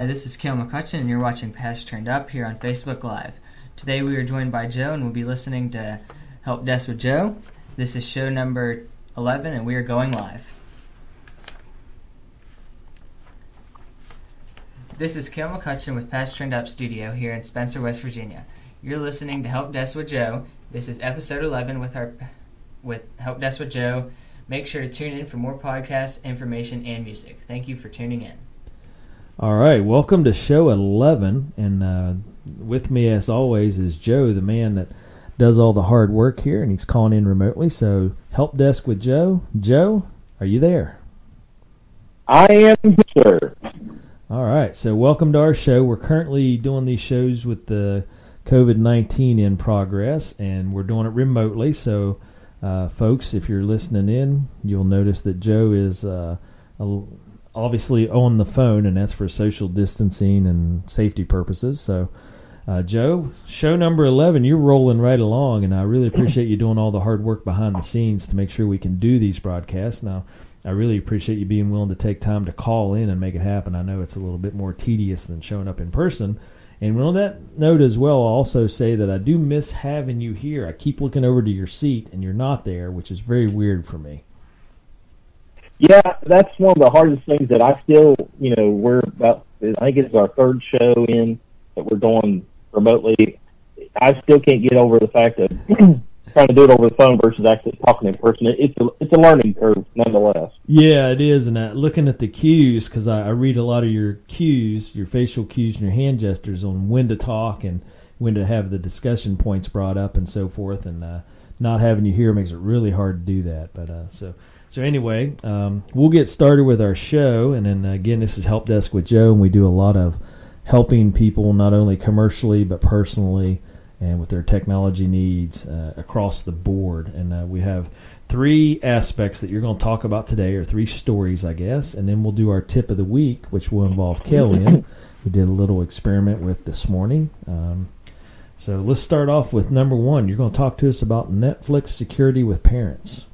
This is Cael McCutcheon, and you're watching Past Turned Up here on Facebook Live. Today we are joined by Joe, and we'll be listening to Help Desk with Joe. This is show number 11, and we are going live. This is Cael McCutcheon with Past Turned Up Studio here in Spencer, West Virginia. You're listening to Help Desk with Joe. This is episode 11 with our with Help Desk with Joe. Make sure to tune in for more podcasts, information, and music. Thank you for tuning in. All right, welcome to show 11. And uh, with me, as always, is Joe, the man that does all the hard work here, and he's calling in remotely. So, help desk with Joe. Joe, are you there? I am, sir. All right, so welcome to our show. We're currently doing these shows with the COVID 19 in progress, and we're doing it remotely. So, uh, folks, if you're listening in, you'll notice that Joe is. Uh, a, obviously on the phone, and that's for social distancing and safety purposes. So, uh, Joe, show number 11, you're rolling right along, and I really appreciate you doing all the hard work behind the scenes to make sure we can do these broadcasts. Now, I really appreciate you being willing to take time to call in and make it happen. I know it's a little bit more tedious than showing up in person. And on that note as well, I'll also say that I do miss having you here. I keep looking over to your seat, and you're not there, which is very weird for me. Yeah, that's one of the hardest things that I still, you know, we're about. I think it's our third show in that we're doing remotely. I still can't get over the fact of trying to do it over the phone versus actually talking in person. It's a it's a learning curve, nonetheless. Yeah, it is. And uh, looking at the cues, because I, I read a lot of your cues, your facial cues, and your hand gestures on when to talk and when to have the discussion points brought up and so forth. And uh, not having you here makes it really hard to do that. But uh, so so anyway, um, we'll get started with our show, and then again, this is Help Desk with Joe, and we do a lot of helping people not only commercially but personally and with their technology needs uh, across the board. And uh, we have three aspects that you're going to talk about today, or three stories, I guess, and then we'll do our tip of the week, which will involve Kellyanne. we did a little experiment with this morning. Um, so let's start off with number one. You're going to talk to us about Netflix security with parents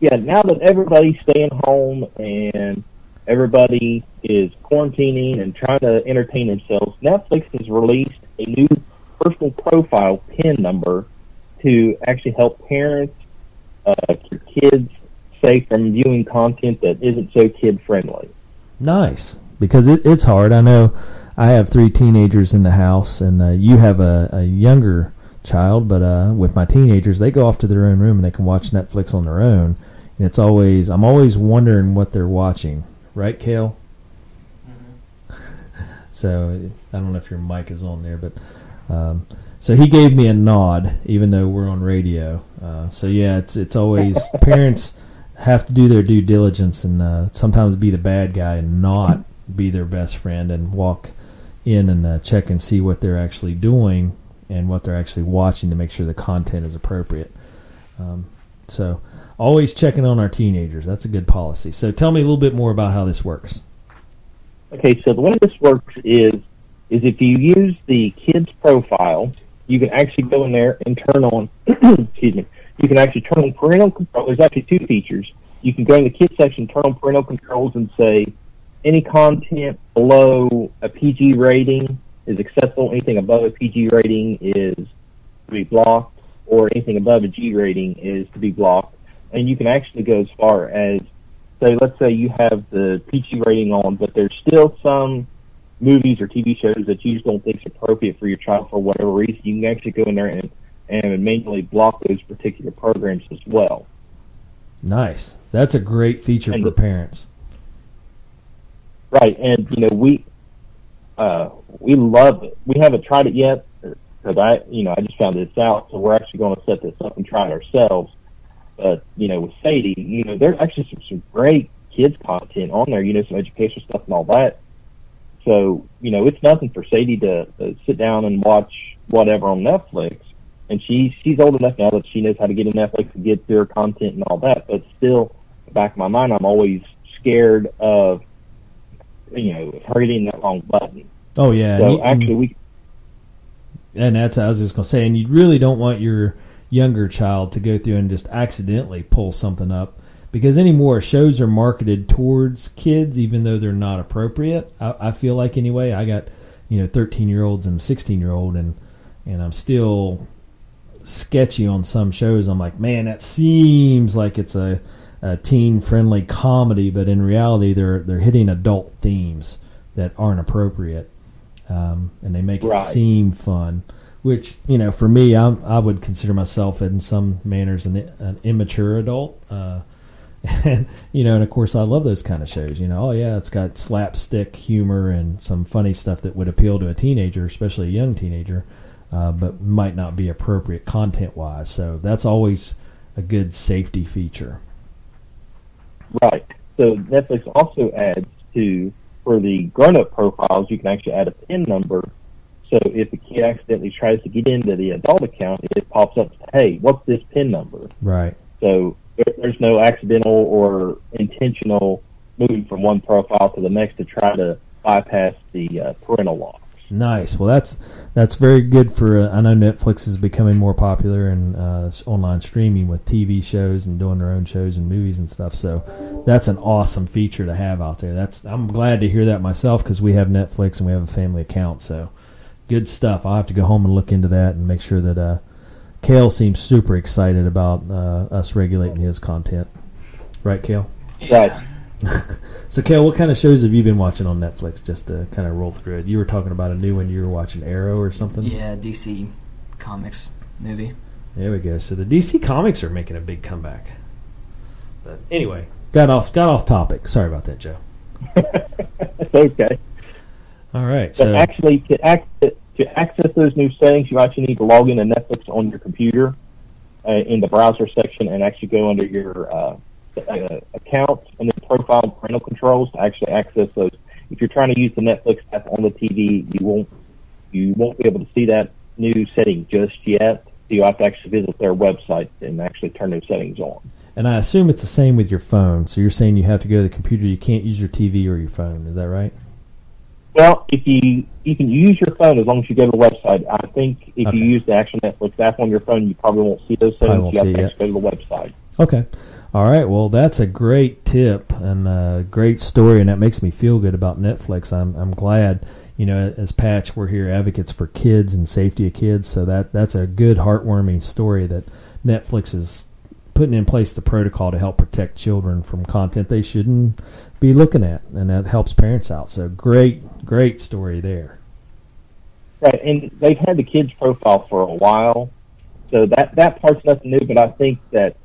yeah, now that everybody's staying home and everybody is quarantining and trying to entertain themselves, Netflix has released a new personal profile PIN number to actually help parents uh, keep kids safe from viewing content that isn't so kid friendly. Nice, because it, it's hard. I know I have three teenagers in the house, and uh, you have a, a younger child, but uh, with my teenagers, they go off to their own room and they can watch Netflix on their own. And it's always I'm always wondering what they're watching, right, Cael? Mm-hmm. so I don't know if your mic is on there, but um, so he gave me a nod, even though we're on radio. Uh, so yeah, it's it's always parents have to do their due diligence and uh, sometimes be the bad guy and not be their best friend and walk in and uh, check and see what they're actually doing and what they're actually watching to make sure the content is appropriate. Um, so always checking on our teenagers. That's a good policy. So tell me a little bit more about how this works. Okay, so the way this works is is if you use the kid's profile, you can actually go in there and turn on. excuse me. You can actually turn on parental control. There's actually two features. You can go in the kids section, turn on parental controls, and say any content below a PG rating is accessible. Anything above a PG rating is to be blocked, or anything above a G rating is to be blocked and you can actually go as far as say, let's say you have the PG rating on, but there's still some movies or TV shows that you just don't think is appropriate for your child for whatever reason. You can actually go in there and and manually block those particular programs as well. Nice. That's a great feature and for the, parents. Right, and you know we uh, we love it. We haven't tried it yet because I you know I just found this out, so we're actually going to set this up and try it ourselves But you know, with Sadie, you know, there's actually some, some great kids content on there, you know, some educational stuff and all that. So, you know, it's nothing for Sadie to, to sit down and watch whatever on Netflix. And she she's old enough now that she knows how to get in Netflix and get their content and all that. But still, back of my mind, I'm always scared of, you know, her hitting that wrong button. Oh yeah. So actually, we. And that's I was just gonna say, and you really don't want your younger child to go through and just accidentally pull something up because anymore shows are marketed towards kids, even though they're not appropriate. I, I feel like anyway. I got you know 13 year olds and 16 year old, and and I'm still sketchy on some shows. I'm like, man, that seems like it's a, a teen friendly comedy, but in reality, they're they're hitting adult themes that aren't appropriate, um, and they make Right. it seem fun. Which you know, for me, I'm, I would consider myself in some manners an, an immature adult. Uh, and you know, and of course, I love those kind of shows. You know, oh yeah, it's got slapstick humor and some funny stuff that would appeal to a teenager, especially a young teenager, uh, but might not be appropriate content wise. So that's always a good safety feature. Right. So Netflix also adds to for the grown-up profiles, you can actually add a PIN number. So if a kid accidentally tries to get into the adult account, it pops up, "Hey, what's this PIN number?" Right. So there- there's no accidental or intentional moving from one profile to the next to try to bypass the uh, parental locks. Nice. Well, that's that's very good for. Uh, I know Netflix is becoming more popular in uh, online streaming with TV shows and doing their own shows and movies and stuff. So that's an awesome feature to have out there. That's I'm glad to hear that myself because we have Netflix and we have a family account. So good stuff. I'll have to go home and look into that and make sure that uh, Cael seems super excited about uh, us regulating his content. Right, Cael? Right. So, Cael, what kind of shows have you been watching on Netflix? Just to kind of roll through it. You were talking about a new one. You were watching Arrow or something. Yeah, DC Comics movie. There we go. So the DC Comics are making a big comeback. But anyway, got off got off topic. Sorry about that, Joe. That's okay. All right. But So actually, to access, to access those new settings, you actually need to log into Netflix on your computer uh, in the browser section and actually go under your uh, uh, account and then profile and parental controls to actually access those. If you're trying to use the Netflix app on the TV, you won't you won't be able to see that new setting just yet. You have to actually visit their website and actually turn those settings on. and I assume it's the same with your phone. So you're saying you have to go to the computer. You can't use your TV or your phone. Is that right? Well, if you you can use your phone as long as you go to the website. I think if Okay. you use the actual Netflix app on your phone, you probably won't see those settings. You have to actually go to the website. Okay. All right. Well, that's a great tip and a great story, and that makes me feel good about Netflix. I'm I'm glad. You know, as Patch, we're here advocates for kids and safety of kids. So that that's a good, heartwarming story that Netflix is putting in place the protocol to help protect children from content they shouldn't be looking at, and that helps parents out. So great, great story there. Right, and they've had the kids profile for a while, so that that part's nothing new. But I think that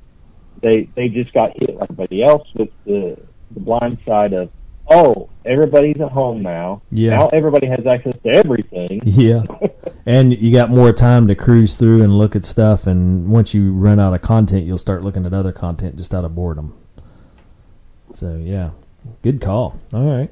they they just got hit like everybody else with the the blind side of oh everybody's at home now. Yeah. Now everybody has access to everything. Yeah. And you got more time to cruise through and look at stuff. And once you run out of content, you'll start looking at other content just out of boredom. So yeah, good call. All right.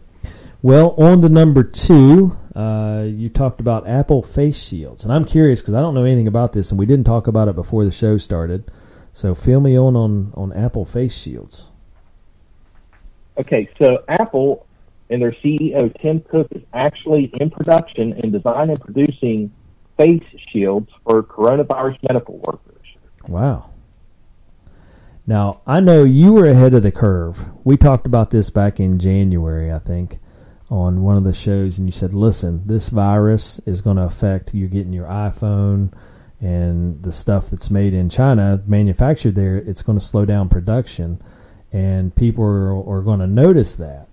Well, on to number two. Uh, you talked about Apple face shields, and I'm curious because I don't know anything about this, and we didn't talk about it before the show started. So fill me on on, on Apple face shields. Okay, so Apple and their CEO Tim Cook is actually in production and designing and producing face shields for coronavirus medical workers. Wow. Now, I know you were ahead of the curve. We talked about this back in January, I think, on one of the shows, and you said, listen, this virus is going to affect you getting your iPhone and the stuff that's made in China, manufactured there, it's going to slow down production, and people are, are going to notice that.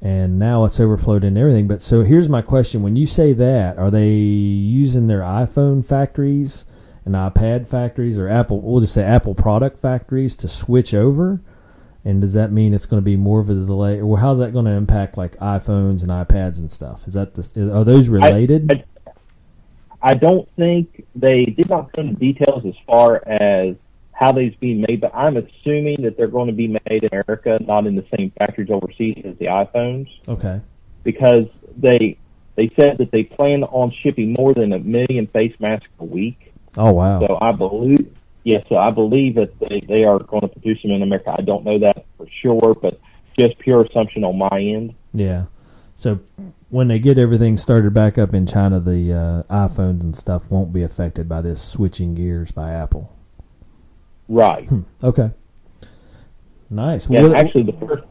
And now it's overflowed in everything. But so here's my question: When you say that, are they using their iPhone factories and iPad factories, or Apple? We'll just say Apple product factories to switch over. And does that mean it's going to be more of a delay, or how's that going to impact like iPhones and iPads and stuff? Is that the, are those related? I, I don't think they did not go into details as far as how these being made, but I'm assuming that they're going to be made in America, not in the same factories overseas as the iPhones, okay. because they they said that they plan on shipping more than a million face masks a week. Oh wow. So I believe, yeah, so I believe that they, they are going to produce them in America. I don't know that for sure, but just pure assumption on my end. Yeah. So when they get everything started back up in China, the uh, iPhones and stuff won't be affected by this switching gears by Apple. Right. Okay. Nice. Yeah, What- actually, the first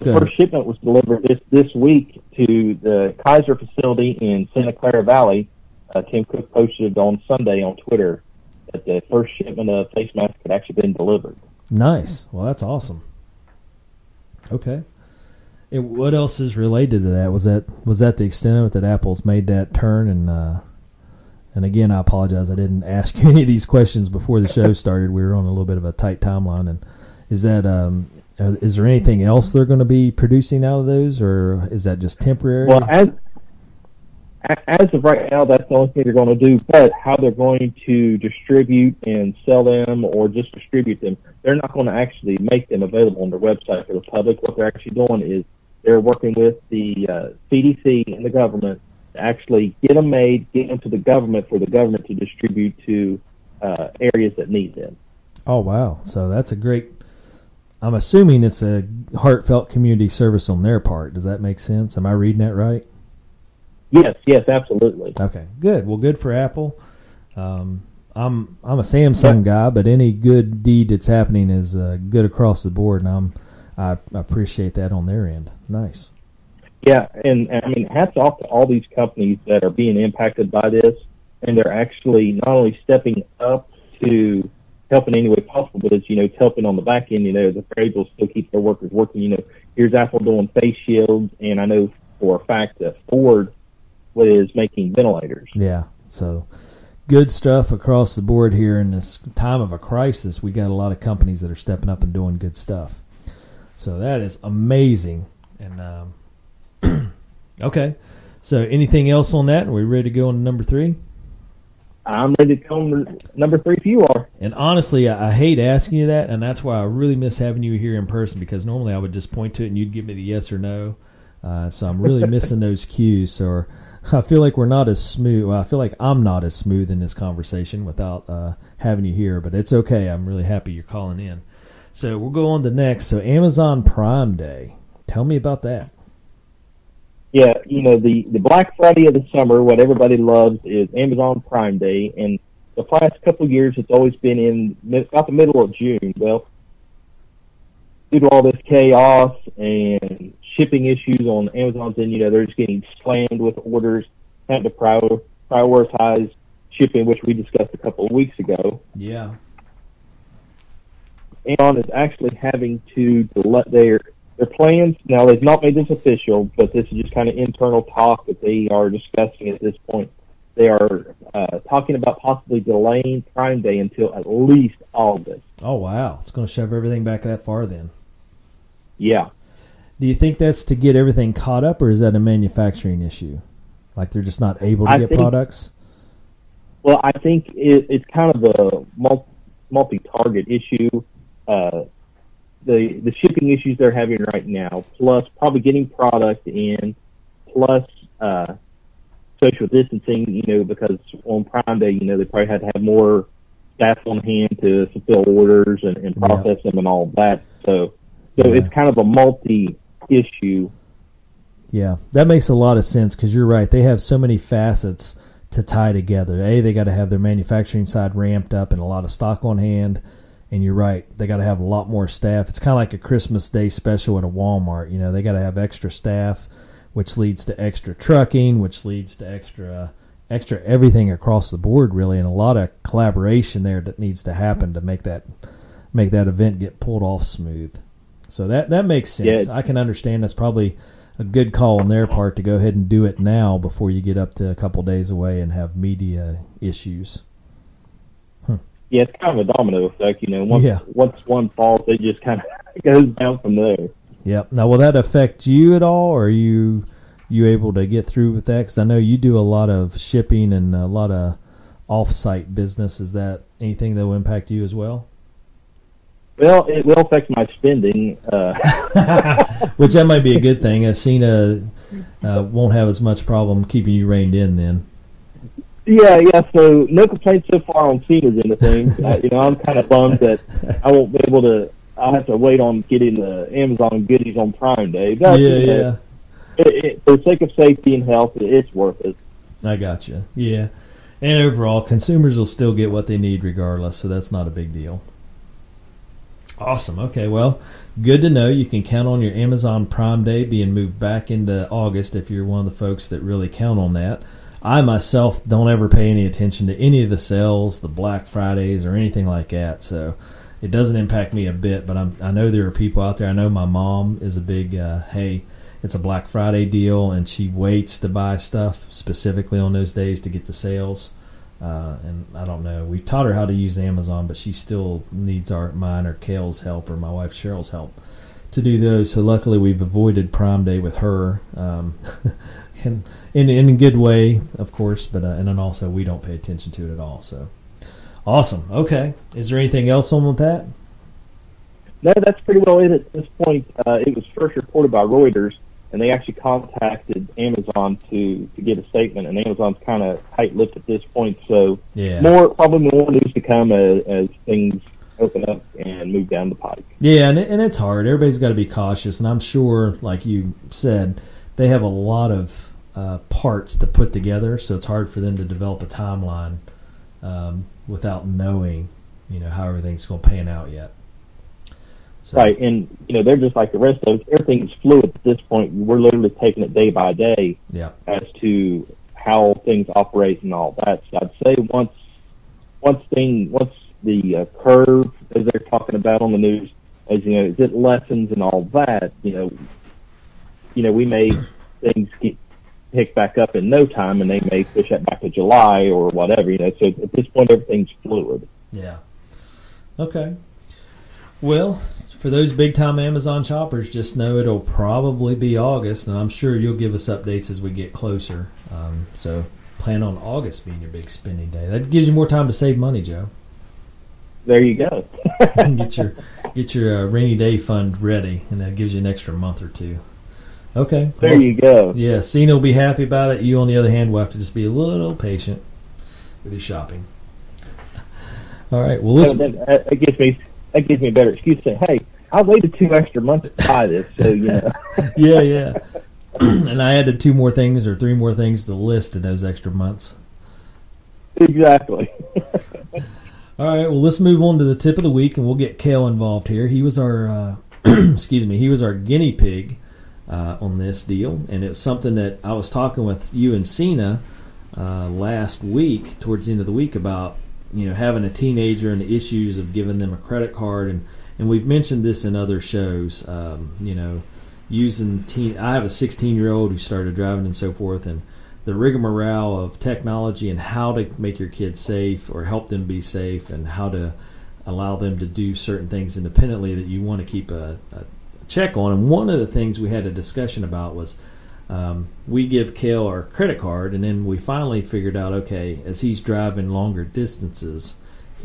the first shipment was delivered this this week to the Kaiser facility in Santa Clara Valley. Uh, Tim Cook posted on Sunday on Twitter that the first shipment of face masks had actually been delivered. Nice. Well, that's awesome. Okay. And what else is related to that? Was that was that the extent of it that Apple's made that turn? And uh, and again, I apologize. I didn't ask you any of these questions before the show started. We were on a little bit of a tight timeline. And is that um, uh, is there anything else they're going to be producing out of those, or is that just temporary? Well, as as of right now, that's the only thing they're going to do. But how they're going to distribute and sell them, or just distribute them, they're not going to actually make them available on their website for the public. What they're actually doing is they're working with the uh, CDC and the government to actually get them made, get them to the government for the government to distribute to uh, areas that need them. Oh wow! So that's a great. I'm assuming it's a heartfelt community service on their part. Does that make sense? Am I reading that right? Yes, yes, absolutely. Okay, good. Well, good for Apple. Um, I'm I'm a Samsung guy, but any good deed that's happening is uh, good across the board, and I'm I appreciate that on their end. Nice. Yeah, and, and I mean, hats off to all these companies that are being impacted by this, and they're actually not only stepping up to help in any way possible, but it's you know it's helping on the back end. You know, the they're able to still keep their workers working. You know, here's Apple doing face shields, and I know for a fact that Ford is making ventilators. Yeah. So good stuff across the board here in this time of a crisis. We got a lot of companies that are stepping up and doing good stuff. So that is amazing. And um, okay. So anything else on that? Are we ready to go on number three? I'm ready to come number three if you are. And honestly, I, I hate asking you that, and that's why I really miss having you here in person because normally I would just point to it and you'd give me the yes or no. Uh, so I'm really missing those cues. So I feel like we're not as smooth. Well, I feel like I'm not as smooth in this conversation without uh, having you here, but it's okay. I'm really happy you're calling in. So we'll go on to next. So Amazon Prime Day. Tell me about that. Yeah, you know the the Black Friday of the summer. What everybody loves is Amazon Prime Day, and the past couple of years it's always been in about the middle of June. Well, due to all this chaos and shipping issues on Amazon's end, you know they're just getting slammed with orders, having to prior, prioritize shipping, which we discussed a couple of weeks ago. Yeah. Amazon is actually having to delay their their plans. Now they've not made this official, but this is just kind of internal talk that they are discussing at this point. They are uh, talking about possibly delaying Prime Day until at least August. Oh wow, it's going to shove everything back that far then. Yeah, Do you think that's to get everything caught up, or is that a manufacturing issue? Like they're just not able to I get think- products? well, I think it, it's kind of a mul- multi-target issue. Uh, the the shipping issues they're having right now, plus probably getting product in, plus uh, social distancing. You know, because on Prime Day, you know, they probably had to have more staff on hand to fulfill orders and, and Yeah. process them and all that. So, so Yeah. it's kind of a multi-issue. Yeah, that makes a lot of sense because you're right. They have so many facets to tie together. A, they got to have their manufacturing side ramped up and a lot of stock on hand. And you're right, they got to have a lot more staff. It's kind of like a Christmas Day special at a Walmart. You know, they got to have extra staff, which leads to extra trucking, which leads to extra uh, extra everything across the board, really, and a lot of collaboration there that needs to happen to make that make that event get pulled off smooth. So that that makes sense. Yeah. I can understand that's probably a good call on their part to go ahead and do it now before you get up to a couple days away and have media issues. Yeah, it's kind of a domino effect. You know, once Yeah. once one falls, it just kind of goes down from there. Yep. Now, will that affect you at all, or are you you able to get through with that? Because I know you do a lot of shipping and a lot of off-site business. Is that anything that will impact you as well? Well, it will affect my spending. Uh, Which that might be a good thing. As Cena uh, won't have as much problem keeping you reined in then. Yeah, yeah. So no complaints so far on Cena's end of things. uh, you know, I'm kind of bummed that I won't be able to. I'll have to wait on getting the Amazon goodies on Prime Day. But, yeah, you know, yeah. It, it, for the sake of safety and health, it, it's worth it. I got you. Yeah. And overall, consumers will still get what they need regardless, so that's not a big deal. Awesome. Okay, well, good to know. You can count on your Amazon Prime Day being moved back into August if you're one of the folks that really count on that. I myself don't ever pay any attention to any of the sales, the Black Fridays, or anything like that. So it doesn't impact me a bit. But I'm, I know there are people out there. I know my mom is a big, uh, hey, it's a Black Friday deal, and she waits to buy stuff specifically on those days to get the sales. Uh, and I don't know. We taught her how to use Amazon, but she still needs our mine or Cael's help or my wife Cheryl's help to do those. So luckily, we've avoided Prime Day with her, um, and in in a good way, of course. But uh, and then also we don't pay attention to it at all. So awesome. Okay, is there anything else on with that? No, that's pretty well it at this point. Uh, it was first reported by Reuters and they actually contacted Amazon to to get a statement, and Amazon's kind of tight-lipped at this point. So Yeah. more probably more news to come as, as things open up and move down the pike. Yeah, and, it, and it's hard. Everybody's got to be cautious, and I'm sure, like you said, they have a lot of uh, parts to put together, so it's hard for them to develop a timeline um, without knowing, you know, how everything's going to pan out yet. So, Right, and you know they're just like the rest of us. Everything's fluid at this point. We're literally taking it day by day Yeah. as to how things operate and all that. So I'd say once once thing once the uh, curve, as they're talking about on the news, as you know, as it lessens and all that, you know, you know, we may things get pick back up in no time, and they may push that back to July or whatever. You know, so at this point everything's fluid. Yeah. Okay. Well, for those big time Amazon shoppers, just know it'll probably be August, and I'm sure you'll give us updates as we get closer. Um, so plan on August being your big spending day. That gives you more time to save money, Joe. There you go. get your get your uh, rainy day fund ready, and that gives you an extra month or two. Okay. there Well, you go. Yeah, Cena will be happy about it. You, on the other hand, will have to just be a little patient with your shopping. All right. Well, So let's then, uh, that gives me that gives me a better excuse to say, hey, I waited two extra months to buy this, so you know. yeah, yeah. and I added two more things or three more things to the list in those extra months. exactly. All right, well, let's move on to the tip of the week, and we'll get Cael involved here. He was our, uh, excuse me, he was our guinea pig uh, on this deal, and it's something that I was talking with you and Cena uh, last week, towards the end of the week, about you know having a teenager and the issues of giving them a credit card, and and we've mentioned this in other shows. Um, you know, using teen. I have a 16 year old who started driving and so forth, and the rigmarole of technology and how to make your kids safe or help them be safe and how to allow them to do certain things independently that you want to keep a, a check on. And one of the things we had a discussion about was um, we give Kale our credit card, and then we finally figured out okay, as he's driving longer distances,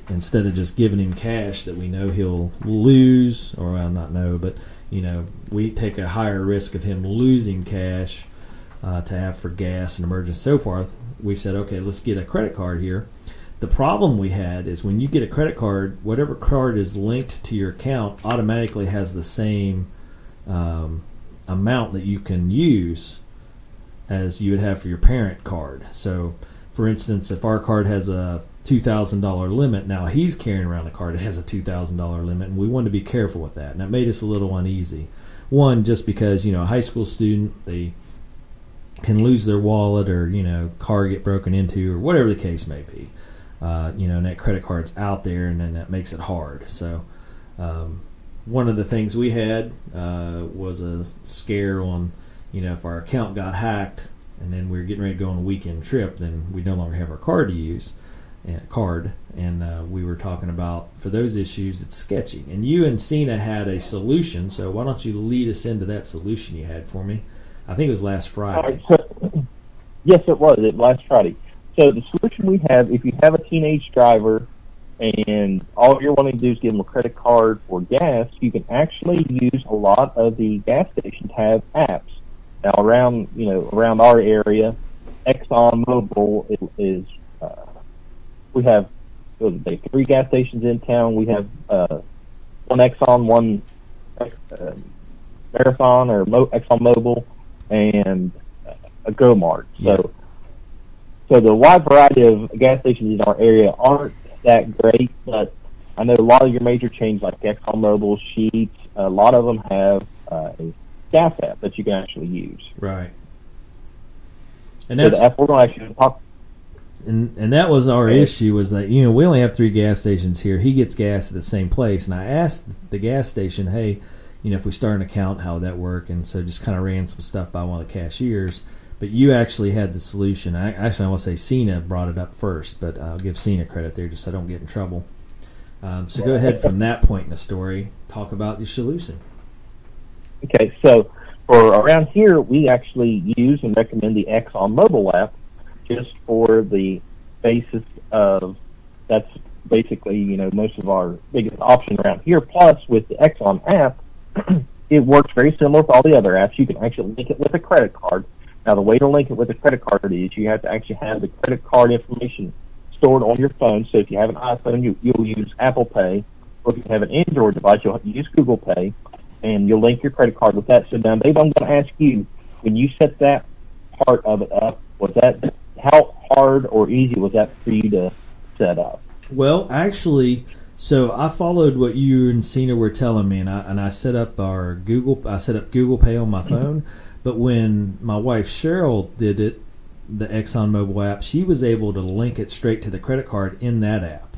instead of just giving him cash that we know he'll lose, or well, not know, but you know, we take a higher risk of him losing cash uh, to have for gas and emergency so forth. We said, okay, let's get a credit card here. The problem we had is when you get a credit card, whatever card is linked to your account automatically has the same um, amount that you can use as you would have for your parent card. So, for instance, if our card has a two thousand dollar limit, now he's carrying around a card that has a two thousand dollar limit, and we wanted to be careful with that, and that made us a little uneasy. One, just because you know, a high school student they can lose their wallet or you know, car get broken into or whatever the case may be. Uh, you know, net credit card's out there, and then that makes it hard. So. Um, one of the things we had uh, was a scare on, you know, if our account got hacked and then we were getting ready to go on a weekend trip, then we no longer have our card to use, and card, and uh, we were talking about for those issues it's sketchy. And you and Cena had a solution, so why don't you lead us into that solution you had for me? I think it was last Friday. yes, it was. It last Friday. So the solution we have, if you have a teenage driver and all you're wanting to do is give them a credit card for gas, you can actually use a lot of the gas stations have apps. Now around you know around our area, Exxon Mobil is, uh, we have they, three gas stations in town. We have uh, one Exxon, one uh, Marathon or Mo- Exxon Mobil, and a Go Mart. So, so the wide variety of gas stations in our area aren't that great, but I know a lot of your major chains like ExxonMobil, Sheetz, a lot of them have uh, a gas app that you can actually use. Right. And So that's the app we're going to actually talk. and and that was our issue was that you know we only have three gas stations here. He gets gas at the same place, and I asked the gas station, hey, you know, if we start an account, how would that work? And so just kind of ran some stuff by one of the cashiers. But you actually had the solution. I actually I want to say Cena brought it up first, but I'll give Cena credit there just so I don't get in trouble. Um, so go ahead from that point in the story. Talk about your solution. Okay, so for around here, we actually use and recommend the Exxon Mobil app just for the basis of that's basically you know most of our biggest option around here. Plus, with the Exxon app, it works very similar to all the other apps. You can actually link it with a credit card. Now, the way to link it with a credit card is you have to actually have the credit card information stored on your phone. So if you have an iPhone, you, you'll use Apple Pay, or if you have an Android device, you'll use Google Pay, and you'll link your credit card with that. So now, Dave, I'm going to ask you when you set that part of it up, was that how hard or easy was that for you to set up? Well, actually, so I followed what you and Cena were telling me, and I and I set up our Google. I set up Google Pay on my mm-hmm. phone. But when my wife Cheryl did it, the Exxon Mobil app, she was able to link it straight to the credit card in that app.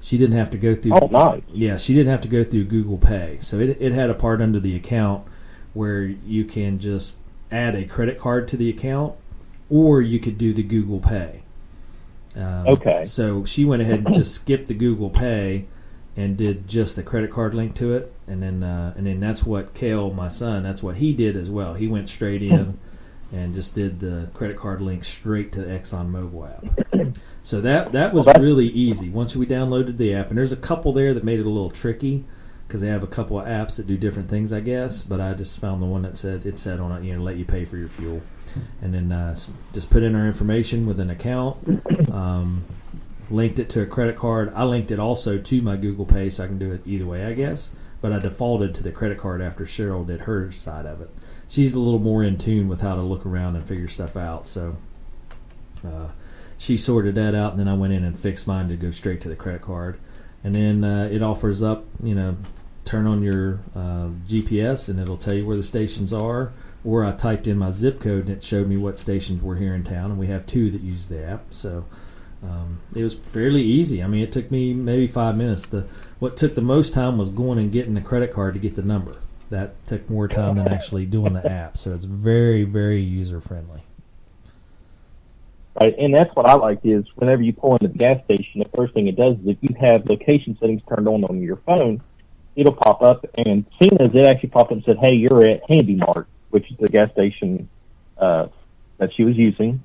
She didn't have to go through. Oh, nice. Yeah, she didn't have to go through Google Pay. So it it had a part under the account where you can just add a credit card to the account, or you could do the Google Pay. Um, Okay. So she went ahead and just skipped the Google Pay and did just the credit card link to it, and then uh, and then that's what Cael, my son, that's what he did as well. He went straight in and just did the credit card link straight to the Exxon Mobil app. So that that was really easy once we downloaded the app, and there's a couple there that made it a little tricky because they have a couple of apps that do different things, I guess. But I just found the one that said it said on it, you know, let you pay for your fuel, and then uh, just put in our information with an account, um, linked it to a credit card. I linked it also to my Google Pay, so I can do it either way, I guess. But I defaulted to the credit card after Cheryl did her side of it. She's a little more in tune with how to look around and figure stuff out, so. Uh, she sorted that out, and then I went in and fixed mine to go straight to the credit card. And then uh, it offers up, you know, turn on your uh, GPS, and it'll tell you where the stations are. Or I typed in my zip code, and it showed me what stations were here in town, and we have two that use the app. So um, it was fairly easy. I mean, it took me maybe five minutes. The what took the most time was going and getting the credit card to get the number. That took more time than actually doing the app. So it's very, very user friendly. Right, and that's what I like is whenever you pull into the gas station, the first thing it does is if you have location settings turned on on your phone, it'll pop up. And seeing as it actually popped up and said, "Hey, you're at Handy Mart," which is the gas station uh, that she was using.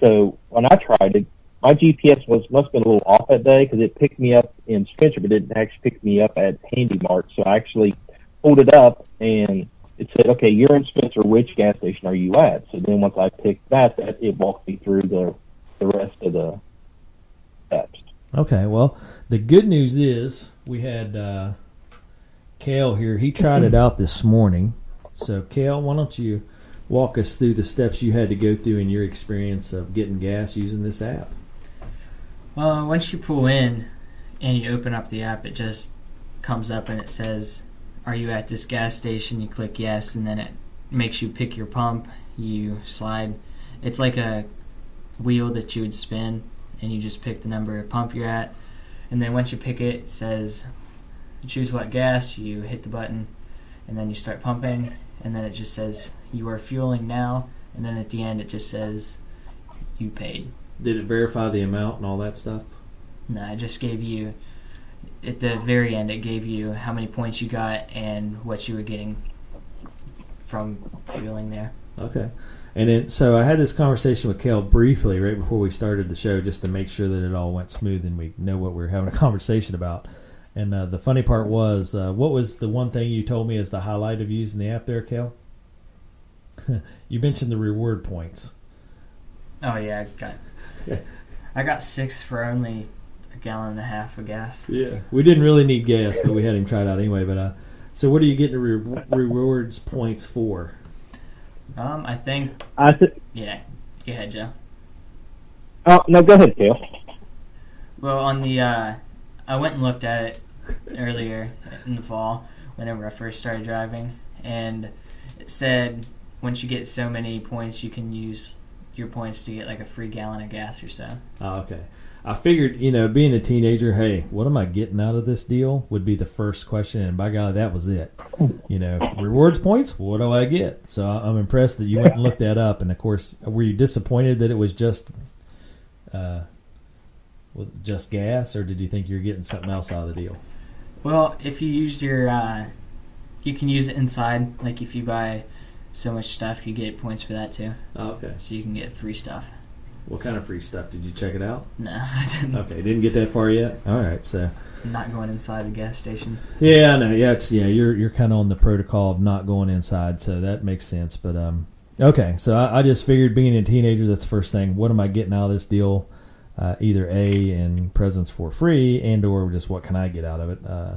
So when I tried it, my GPS was must have been a little off that day because it picked me up in Spencer, but it didn't actually pick me up at Handy Mart. So I actually pulled it up and it said, "Okay, you're in Spencer. Which gas station are you at?" So then once I picked that, that it walked me through the the rest of the steps. Okay, well, the good news is we had uh, Cael here. He tried it out this morning. So, Cael, why don't you walk us through the steps you had to go through in your experience of getting gas using this app? Well, once you pull in and you open up the app, it just comes up and it says, Are you at this gas station? You click yes, and then it makes you pick your pump. You slide. It's like a wheel that you would spin, and you just pick the number of pump you're at. And then once you pick it, it says, Choose what gas. You hit the button, and then you start pumping, and then it just says, You are fueling now. And then at the end, it just says, You paid. Did it verify the amount and all that stuff? No, it just gave you at the very end. It gave you how many points you got and what you were getting from fueling there. Okay. And it, so I had this conversation with Cael briefly right before we started the show just to make sure that it all went smooth and we know what we are having a conversation about. And uh, the funny part was, uh, what was the one thing you told me is the highlight of using the app there, Cael? you mentioned the reward points. Oh yeah, I got I got six for only a gallon and a half of gas. Yeah. We didn't really need gas, but we had him try it out anyway. But uh, so what are you getting the re- rewards points for? Um, I think I said, yeah. Go ahead, Joe. "Oh no, go ahead, Cael." Well, on the uh, I went and looked at it earlier in the fall whenever I first started driving, and it said once you get so many points, you can use your points to get like a free gallon of gas or so. Oh, okay. I figured, you know, being a teenager, hey, what am I getting out of this deal would be the first question, and by God, that was it. You know, rewards points, what do I get? So I- I'm impressed that you went and looked that up, and of course, were you disappointed that it was just, uh, was just gas, or did you think you were getting something else out of the deal? Well, if you use your, uh, you can use it inside. Like if you buy so much stuff, you get points for that too. Oh, okay. So you can get free stuff. What kind of free stuff did you check it out? No, I didn't. Okay, didn't get that far yet. All right, so I'm not going inside a gas station. Yeah, I know. Yeah, it's yeah. You're you're kind of on the protocol of not going inside, so that makes sense. But um, okay. So I, I just figured, being a teenager, that's the first thing. What am I getting out of this deal? Uh, either a in presents for free, and or just what can I get out of it? Uh,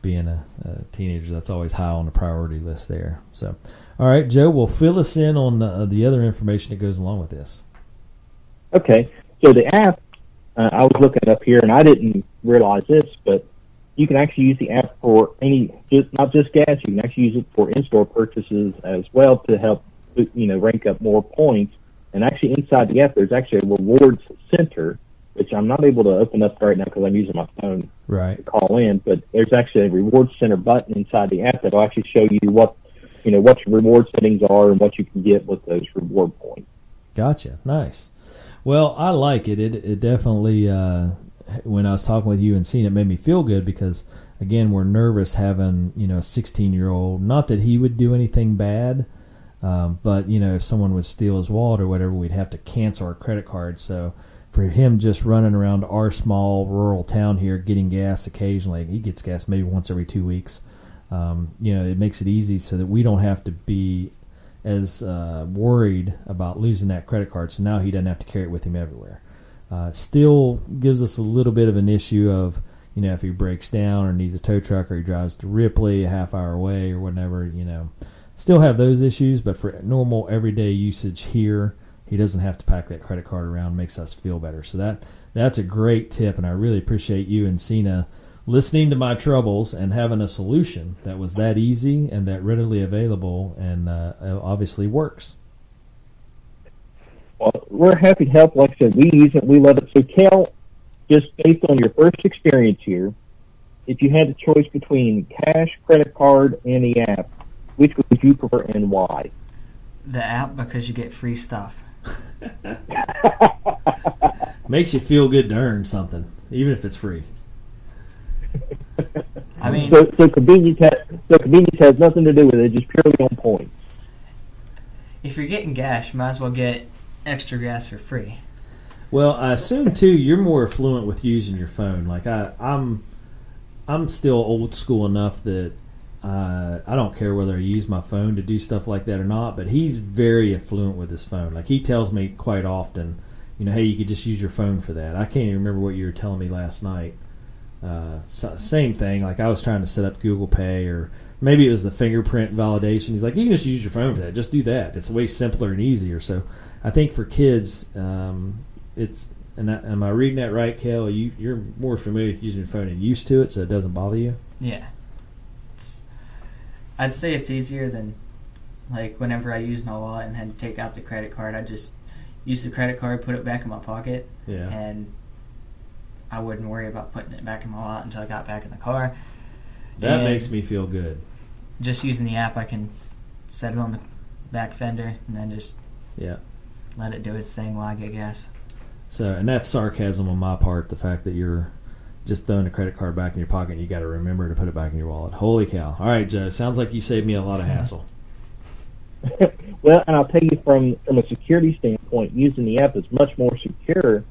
being a, a teenager, that's always high on the priority list there. So, all right, Joe, will fill us in on uh, the other information that goes along with this. Okay, so the app, uh, I was looking up here, and I didn't realize this, but you can actually use the app for any, just not just gas. You can actually use it for in-store purchases as well to help, you know, rank up more points. And actually, inside the app, there's actually a rewards center, which I'm not able to open up right now because I'm using my phone Right. to call in. But there's actually a rewards center button inside the app that'll actually show you what, you know, what your reward settings are and what you can get with those reward points. Gotcha. Nice. Well, I like it. It it definitely uh, when I was talking with you and seeing it made me feel good because again we're nervous having you know a 16 year old. Not that he would do anything bad, um, but you know if someone would steal his wallet or whatever, we'd have to cancel our credit card. So for him just running around our small rural town here getting gas occasionally, he gets gas maybe once every two weeks. Um, you know, it makes it easy so that we don't have to be as uh, worried about losing that credit card, so now he doesn't have to carry it with him everywhere. Uh, still gives us a little bit of an issue of, you know, if he breaks down or needs a tow truck or he drives to Ripley a half hour away or whatever, you know, still have those issues, but for normal everyday usage here, he doesn't have to pack that credit card around. Makes us feel better. So that that's a great tip, and I really appreciate you and Cena listening to my troubles and having a solution that was that easy and that readily available and uh, obviously works. Well, we're happy to help. Like I said, we use it, we love it. So, Cal, just based on your first experience here, if you had the choice between cash, credit card, and the app, which would you prefer and why? The app because you get free stuff. Makes you feel good to earn something, even if it's free. I mean, so, so convenience has, so convenience has nothing to do with it, just purely on points. if you're getting gas, you might as well get extra gas for free. Well, I assume too you're more fluent with using your phone. Like I, I'm, I'm still old school enough that uh, I don't care whether I use my phone to do stuff like that or not. But he's very affluent with his phone. Like he tells me quite often, you know, hey, you could just use your phone for that. I can't even remember what you were telling me last night. Uh, so, same thing. Like I was trying to set up Google Pay or maybe it was the fingerprint validation. He's like, you can just use your phone for that. Just do that. It's way simpler and easier. So I think for kids, um, it's and am I reading that right, Kel? You you're more familiar with using your phone and used to it, so it doesn't bother you. Yeah. I'd say it's easier than like whenever I used my wallet and had to take out the credit card. I just use the credit card, put it back in my pocket, Yeah. and I wouldn't worry about putting it back in my wallet until I got back in the car. That And makes me feel good. Just using the app, I can set it on the back fender and then just Yeah. let it do its thing while I get gas. So, and that's sarcasm on my part. The fact that you're just throwing a credit card back in your pocket, and you got to remember to put it back in your wallet. Holy cow! All right, Joe. Sounds like you saved me a lot of hassle. well, and I'll tell you from from a security standpoint, using the app is much more secure,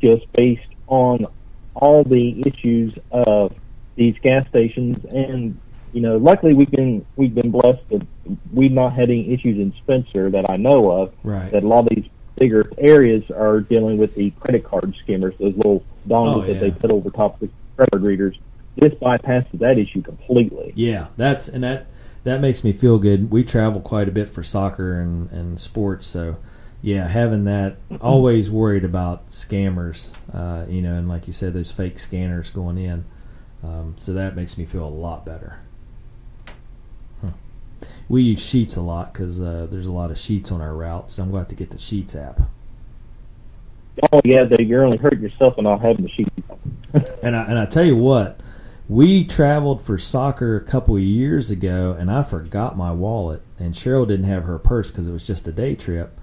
just based on all the issues of these gas stations. And you know, luckily we've been we've been blessed that we've not had any issues in Spencer that I know of. Right. That a lot of these bigger areas are dealing with the credit card skimmers, those little dongles Oh, that they put over top of the credit card readers. This bypasses that issue completely. Yeah, that's and that that makes me feel good. We travel quite a bit for soccer and and sports, so yeah, having that always worried about scammers, uh, you know, and like you said, those fake scanners going in. Um, so that makes me feel a lot better. Huh. We use Sheetz a lot because uh, there's a lot of Sheetz on our route, so I'm going to have to get the Sheetz app. Oh yeah, that you're only hurting yourself and not having the sheet. And I, and I tell you what, we traveled for soccer a couple of years ago, and I forgot my wallet, and Cheryl didn't have her purse because it was just a day trip,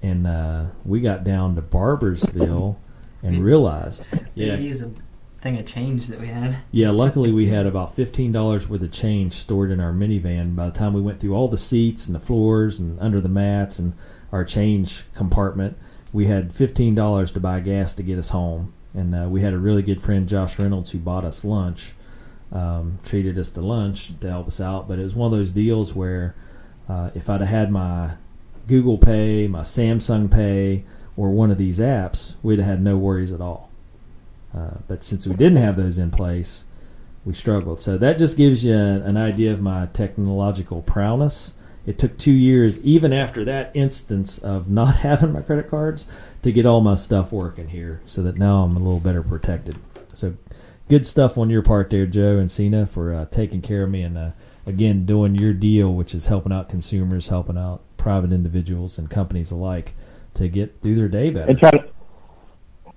and uh, we got down to Barboursville and realized, Yeah. Thing of change that we had. yeah. Luckily, we had about fifteen dollars worth of change stored in our minivan. By the time we went through all the seats and the floors and under the mats and our change compartment, we had fifteen dollars to buy gas to get us home. And uh, we had a really good friend, Josh Reynolds, who bought us lunch, um, treated us to lunch to help us out. But it was one of those deals where uh, if I'd have had my Google Pay, my Samsung Pay, or one of these apps, we'd have had no worries at all. Uh, but since we didn't have those in place, we struggled. So that just gives you an, idea of my technological prowess. It took two years, even after that instance of not having my credit cards, to get all my stuff working here, so that now I'm a little better protected. So good stuff on your part there, Joe and Cena, for uh, taking care of me and uh, again doing your deal, which is helping out consumers, helping out private individuals and companies alike to get through their day better. and try to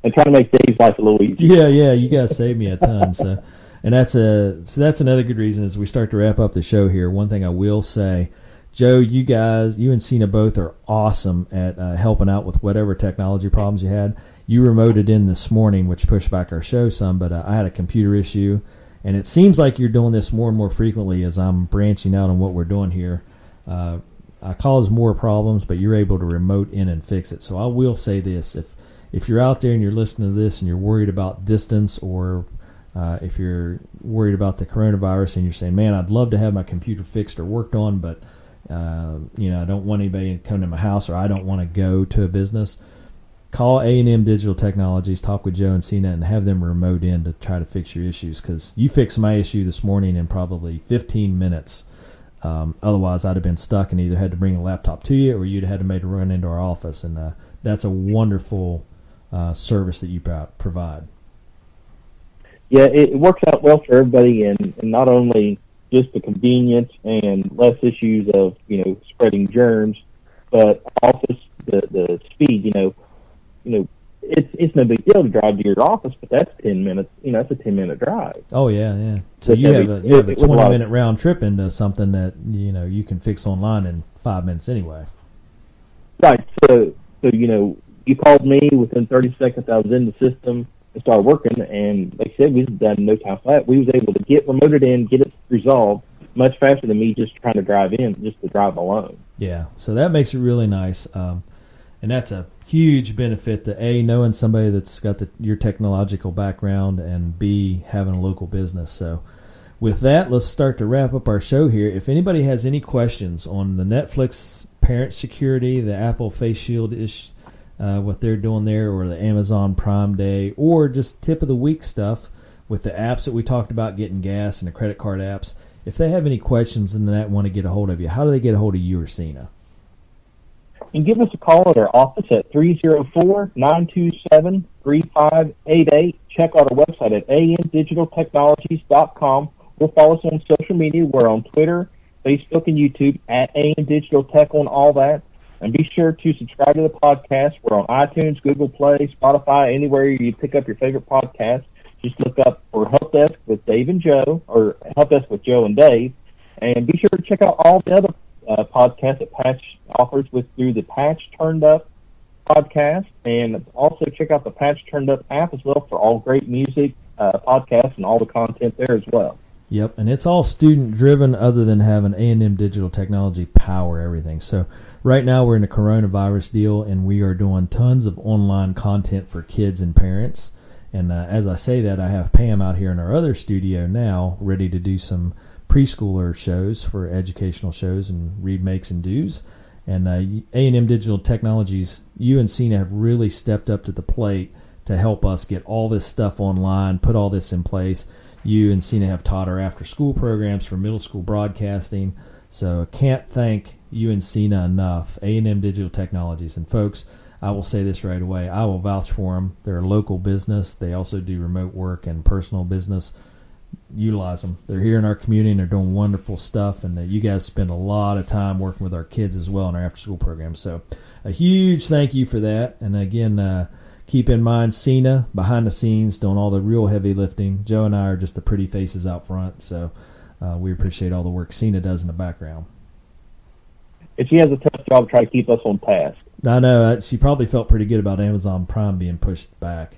and try to make Dave's life a little easier. Yeah, yeah, you guys saved me a ton. So, and that's a so that's another good reason as we start to wrap up the show here. One thing I will say, Joe, you guys, you and Cena both are awesome at uh, helping out with whatever technology problems you had. You remoted in this morning, which pushed back our show some, but uh, I had a computer issue, and it seems like you're doing this more and more frequently as I'm branching out on what we're doing here. Uh, I cause more problems, but you're able to remote in and fix it. So I will say this: if if you're out there and you're listening to this and you're worried about distance or uh, if you're worried about the coronavirus and you're saying, "Man, I'd love to have my computer fixed or worked on, but uh, you know, I don't want anybody to come to my house or I don't want to go to a business." Call A and M Digital Technologies, talk with Joe and Cena, and have them remote in to try to fix your issues. Because you fixed my issue this morning in probably 15 minutes. Um, otherwise, I'd have been stuck and either had to bring a laptop to you or you'd had to make a run into our office. And uh, that's a wonderful uh, service that you pro- provide. Yeah, it, it works out well for everybody, and, and not only just the convenience and less issues of you know spreading germs, but also the the speed. You know, you know, it's it's no big deal to drive to your office, but that's ten minutes. You know, that's a ten minute drive. Oh yeah, yeah. So With you have a you have a with a lot twenty of- minute round trip into something that you know you can fix online in five minutes anyway. Right. So so you know, you called me within thirty seconds. I was in the system and started working, and like I said, we was done no time flat. We was able to get remoted in, get it resolved much faster than me just trying to drive in, just to drive alone. Yeah, so that makes it really nice, um, and that's a huge benefit to a knowing somebody that's got the, your technological background, and b having a local business. So, with that, let's start to wrap up our show here. If anybody has any questions on the Netflix parent security, the Apple Face Shield ish, uh, what they're doing there, or the Amazon Prime Day, or just tip of the week stuff with the apps that we talked about, getting gas and the credit card apps. If they have any questions and that want to get a hold of you, how do they get a hold of you or Cena? And give us a call at our office at 304-927-3588. Check out our website at amdigitaltechnologies.com or follow us on social media. We're on Twitter, Facebook, and YouTube at AM Digital Tech on all that. And be sure to subscribe to the podcast. We're on iTunes, Google Play, Spotify, anywhere you pick up your favorite podcast. Just look up for Help Desk with Dave and Joe, or Help Desk with Joe and Dave. And be sure to check out all the other uh, podcasts that Patch offers with through the Patch Turned Up podcast, and also check out the Patch Turned Up app as well for all great music, uh, podcasts, and all the content there as well. Yep, and it's all student driven, other than having A and M Digital Technology power everything. So right now we're in a coronavirus deal, and we are doing tons of online content for kids and parents. And uh, as I say that, I have Pam out here in our other studio now, ready to do some preschooler shows for educational shows and read makes and do's. And uh, A and M Digital Technologies, you and Cena have really stepped up to the plate to help us get all this stuff online, put all this in place. You and Cena have taught our after school programs for middle school broadcasting. So can't thank you and Cena enough. A and M Digital Technologies and folks. I will say this right away. I will vouch for them. They're a local business. They also do remote work and personal business. Utilize them. They're here in our community and they're doing wonderful stuff. And uh, you guys spend a lot of time working with our kids as well in our after school program. So, a huge thank you for that. And again, uh, keep in mind Cena behind the scenes doing all the real heavy lifting. Joe and I are just the pretty faces out front. So, uh, we appreciate all the work Cena does in the background. And she has a tough job to try to keep us on task. I know uh, she probably felt pretty good about Amazon Prime being pushed back.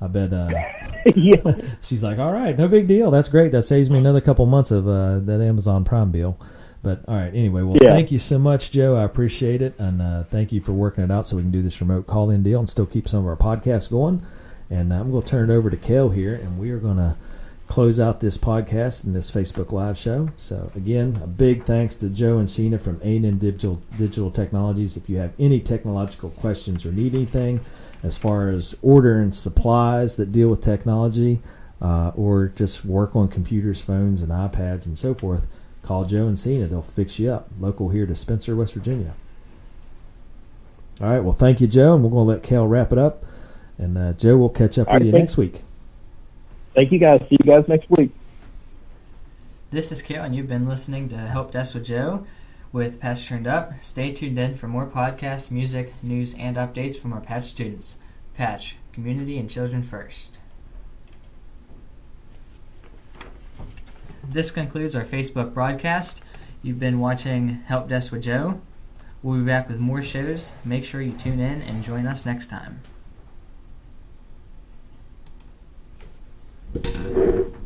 I bet. Uh, yeah. she's like, "All right, no big deal. That's great. That saves me another couple months of uh, that Amazon Prime bill." But all right, anyway, well, Yeah. thank you so much, Joe. I appreciate it, and uh, thank you for working it out so we can do this remote call-in deal and still keep some of our podcasts going. And I'm going to turn it over to Cael here, and we are going to close out this podcast and this Facebook Live show. So again, a big thanks to Joe and Cena from A&M Digital Digital Technologies. If you have any technological questions or need anything as far as ordering supplies that deal with technology, uh, or just work on computers, phones, and iPads and so forth, call Joe and Cena. They'll fix you up. Local here to Spencer, West Virginia. All right. Well, thank you, Joe, and we're going to let Cael wrap it up. And uh, Joe, we'll catch up All with right, you thanks. next week. Thank you guys. See you guys next week. This is Cael, and you've been listening to Help Desk with Joe with Patch Turned Up. Stay tuned in for more podcasts, music, news, and updates from our Patch students. Patch, community and children first. This concludes our Facebook broadcast. You've been watching Help Desk with Joe. We'll be back with more shows. Make sure you tune in and join us next time. Thank you.